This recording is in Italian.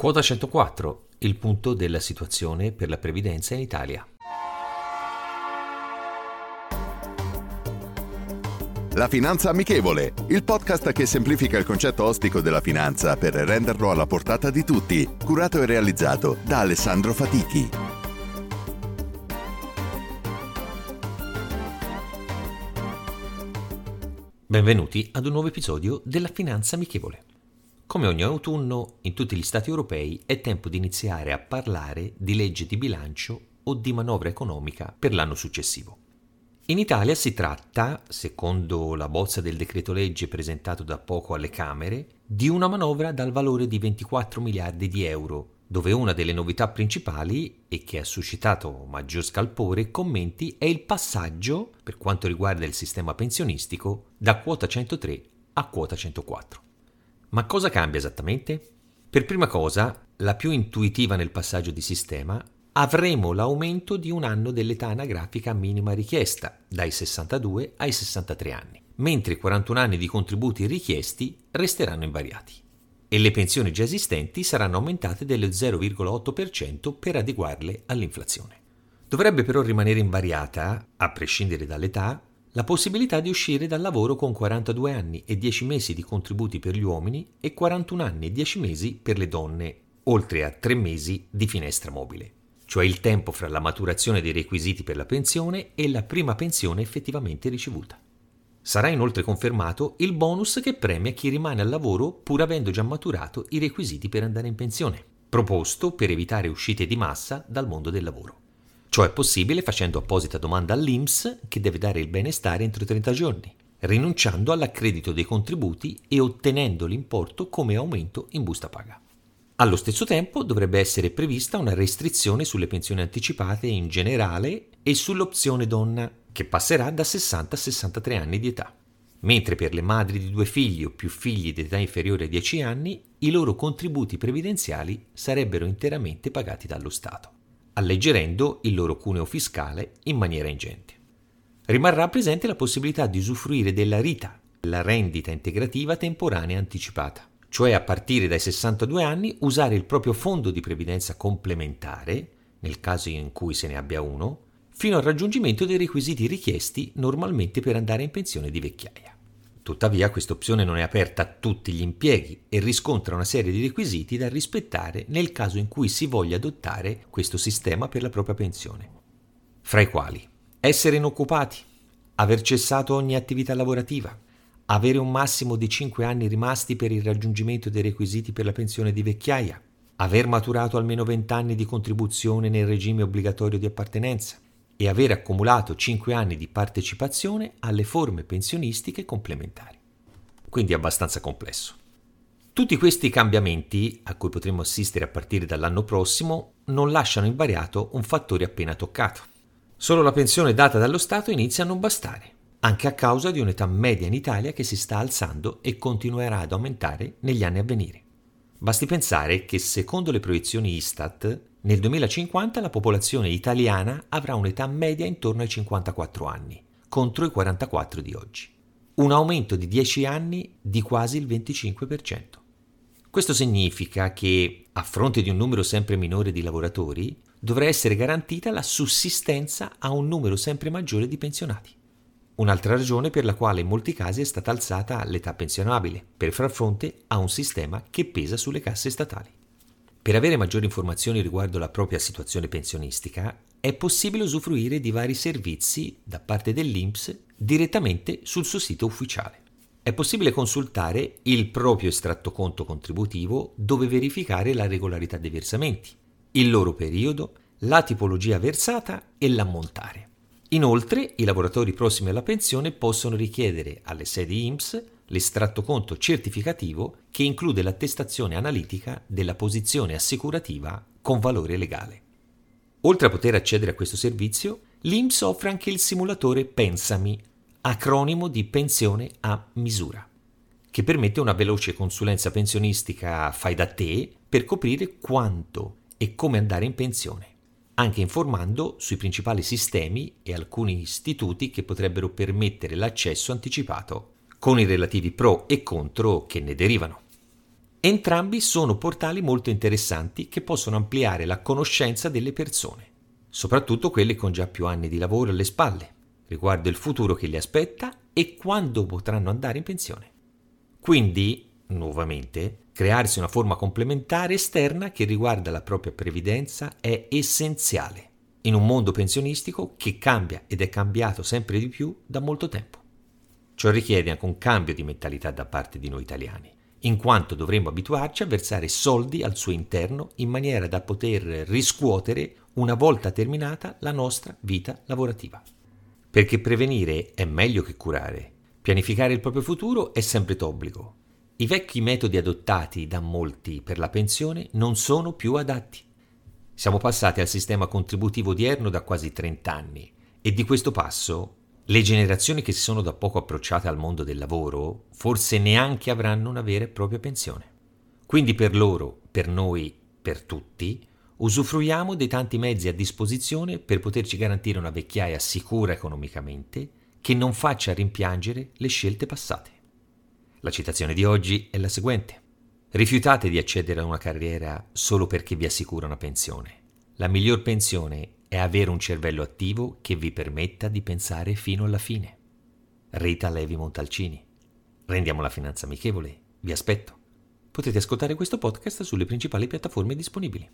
Quota 104, il punto della situazione per la previdenza in Italia. La Finanza Amichevole, il podcast che semplifica il concetto ostico della finanza per renderlo alla portata di tutti, curato e realizzato da Alessandro Fatichi. Benvenuti ad un nuovo episodio della Finanza Amichevole. Come ogni autunno, in tutti gli Stati europei è tempo di iniziare a parlare di legge di bilancio o di manovra economica per l'anno successivo. In Italia si tratta, secondo la bozza del decreto legge presentato da poco alle Camere, di una manovra dal valore di 24 miliardi di euro, dove una delle novità principali e che ha suscitato maggior scalpore e commenti è il passaggio, per quanto riguarda il sistema pensionistico, da quota 103 a quota 104. Ma cosa cambia esattamente? Per prima cosa, la più intuitiva nel passaggio di sistema, avremo l'aumento di un anno dell'età anagrafica minima richiesta, dai 62 ai 63 anni, mentre i 41 anni di contributi richiesti resteranno invariati. E le pensioni già esistenti saranno aumentate dello 0,8% per adeguarle all'inflazione. Dovrebbe però rimanere invariata, a prescindere dall'età, la possibilità di uscire dal lavoro con 42 anni e 10 mesi di contributi per gli uomini e 41 anni e 10 mesi per le donne, oltre a 3 mesi di finestra mobile, cioè il tempo fra la maturazione dei requisiti per la pensione e la prima pensione effettivamente ricevuta. Sarà inoltre confermato il bonus che premia chi rimane al lavoro pur avendo già maturato i requisiti per andare in pensione, proposto per evitare uscite di massa dal mondo del lavoro. Ciò è possibile facendo apposita domanda all'INPS che deve dare il benestare entro 30 giorni, rinunciando all'accredito dei contributi e ottenendo l'importo come aumento in busta paga. Allo stesso tempo dovrebbe essere prevista una restrizione sulle pensioni anticipate in generale e sull'opzione donna, che passerà da 60 a 63 anni di età. Mentre per le madri di due figli o più figli di età inferiore ai 10 anni, i loro contributi previdenziali sarebbero interamente pagati dallo Stato alleggerendo il loro cuneo fiscale in maniera ingente. Rimarrà presente la possibilità di usufruire della RITA, la rendita integrativa temporanea anticipata, cioè a partire dai 62 anni usare il proprio fondo di previdenza complementare, nel caso in cui se ne abbia uno, fino al raggiungimento dei requisiti richiesti normalmente per andare in pensione di vecchiaia. Tuttavia questa opzione non è aperta a tutti gli impieghi e riscontra una serie di requisiti da rispettare nel caso in cui si voglia adottare questo sistema per la propria pensione. Fra i quali essere inoccupati, aver cessato ogni attività lavorativa, avere un massimo di 5 anni rimasti per il raggiungimento dei requisiti per la pensione di vecchiaia, aver maturato almeno 20 anni di contribuzione nel regime obbligatorio di appartenenza, e aver accumulato 5 anni di partecipazione alle forme pensionistiche complementari. Quindi abbastanza complesso. Tutti questi cambiamenti, a cui potremo assistere a partire dall'anno prossimo, non lasciano invariato un fattore appena toccato. Solo la pensione data dallo Stato inizia a non bastare, anche a causa di un'età media in Italia che si sta alzando e continuerà ad aumentare negli anni a venire. Basti pensare che secondo le proiezioni Istat nel 2050 la popolazione italiana avrà un'età media intorno ai 54 anni, contro i 44 di oggi. Un aumento di 10 anni di quasi il 25%. Questo significa che, a fronte di un numero sempre minore di lavoratori, dovrà essere garantita la sussistenza a un numero sempre maggiore di pensionati. Un'altra ragione per la quale in molti casi è stata alzata l'età pensionabile, per far fronte a un sistema che pesa sulle casse statali. Per avere maggiori informazioni riguardo la propria situazione pensionistica è possibile usufruire di vari servizi da parte dell'INPS direttamente sul suo sito ufficiale. È possibile consultare il proprio estratto conto contributivo dove verificare la regolarità dei versamenti, il loro periodo, la tipologia versata e l'ammontare. Inoltre, i lavoratori prossimi alla pensione possono richiedere alle sedi INPS l'estratto conto certificativo che include l'attestazione analitica della posizione assicurativa con valore legale. Oltre a poter accedere a questo servizio, l'INPS offre anche il simulatore Pensami, acronimo di pensione a misura, che permette una veloce consulenza pensionistica fai da te per coprire quanto e come andare in pensione, anche informando sui principali sistemi e alcuni istituti che potrebbero permettere l'accesso anticipato con i relativi pro e contro che ne derivano. Entrambi sono portali molto interessanti che possono ampliare la conoscenza delle persone, soprattutto quelle con già più anni di lavoro alle spalle, riguardo il futuro che li aspetta e quando potranno andare in pensione. Quindi, nuovamente, crearsi una forma complementare esterna che riguarda la propria previdenza è essenziale in un mondo pensionistico che cambia ed è cambiato sempre di più da molto tempo. Ciò richiede anche un cambio di mentalità da parte di noi italiani, in quanto dovremmo abituarci a versare soldi al suo interno in maniera da poter riscuotere una volta terminata la nostra vita lavorativa. Perché prevenire è meglio che curare. Pianificare il proprio futuro è sempre d'obbligo. I vecchi metodi adottati da molti per la pensione non sono più adatti. Siamo passati al sistema contributivo odierno da quasi 30 anni e di questo passo le generazioni che si sono da poco approcciate al mondo del lavoro forse neanche avranno una vera e propria pensione. Quindi per loro, per noi, per tutti, usufruiamo dei tanti mezzi a disposizione per poterci garantire una vecchiaia sicura economicamente che non faccia rimpiangere le scelte passate. La citazione di oggi è la seguente. Rifiutate di accedere a una carriera solo perché vi assicura una pensione. La miglior pensione è avere un cervello attivo che vi permetta di pensare fino alla fine. Rita Levi Montalcini. Rendiamo la finanza amichevole. Vi aspetto. Potete ascoltare questo podcast sulle principali piattaforme disponibili.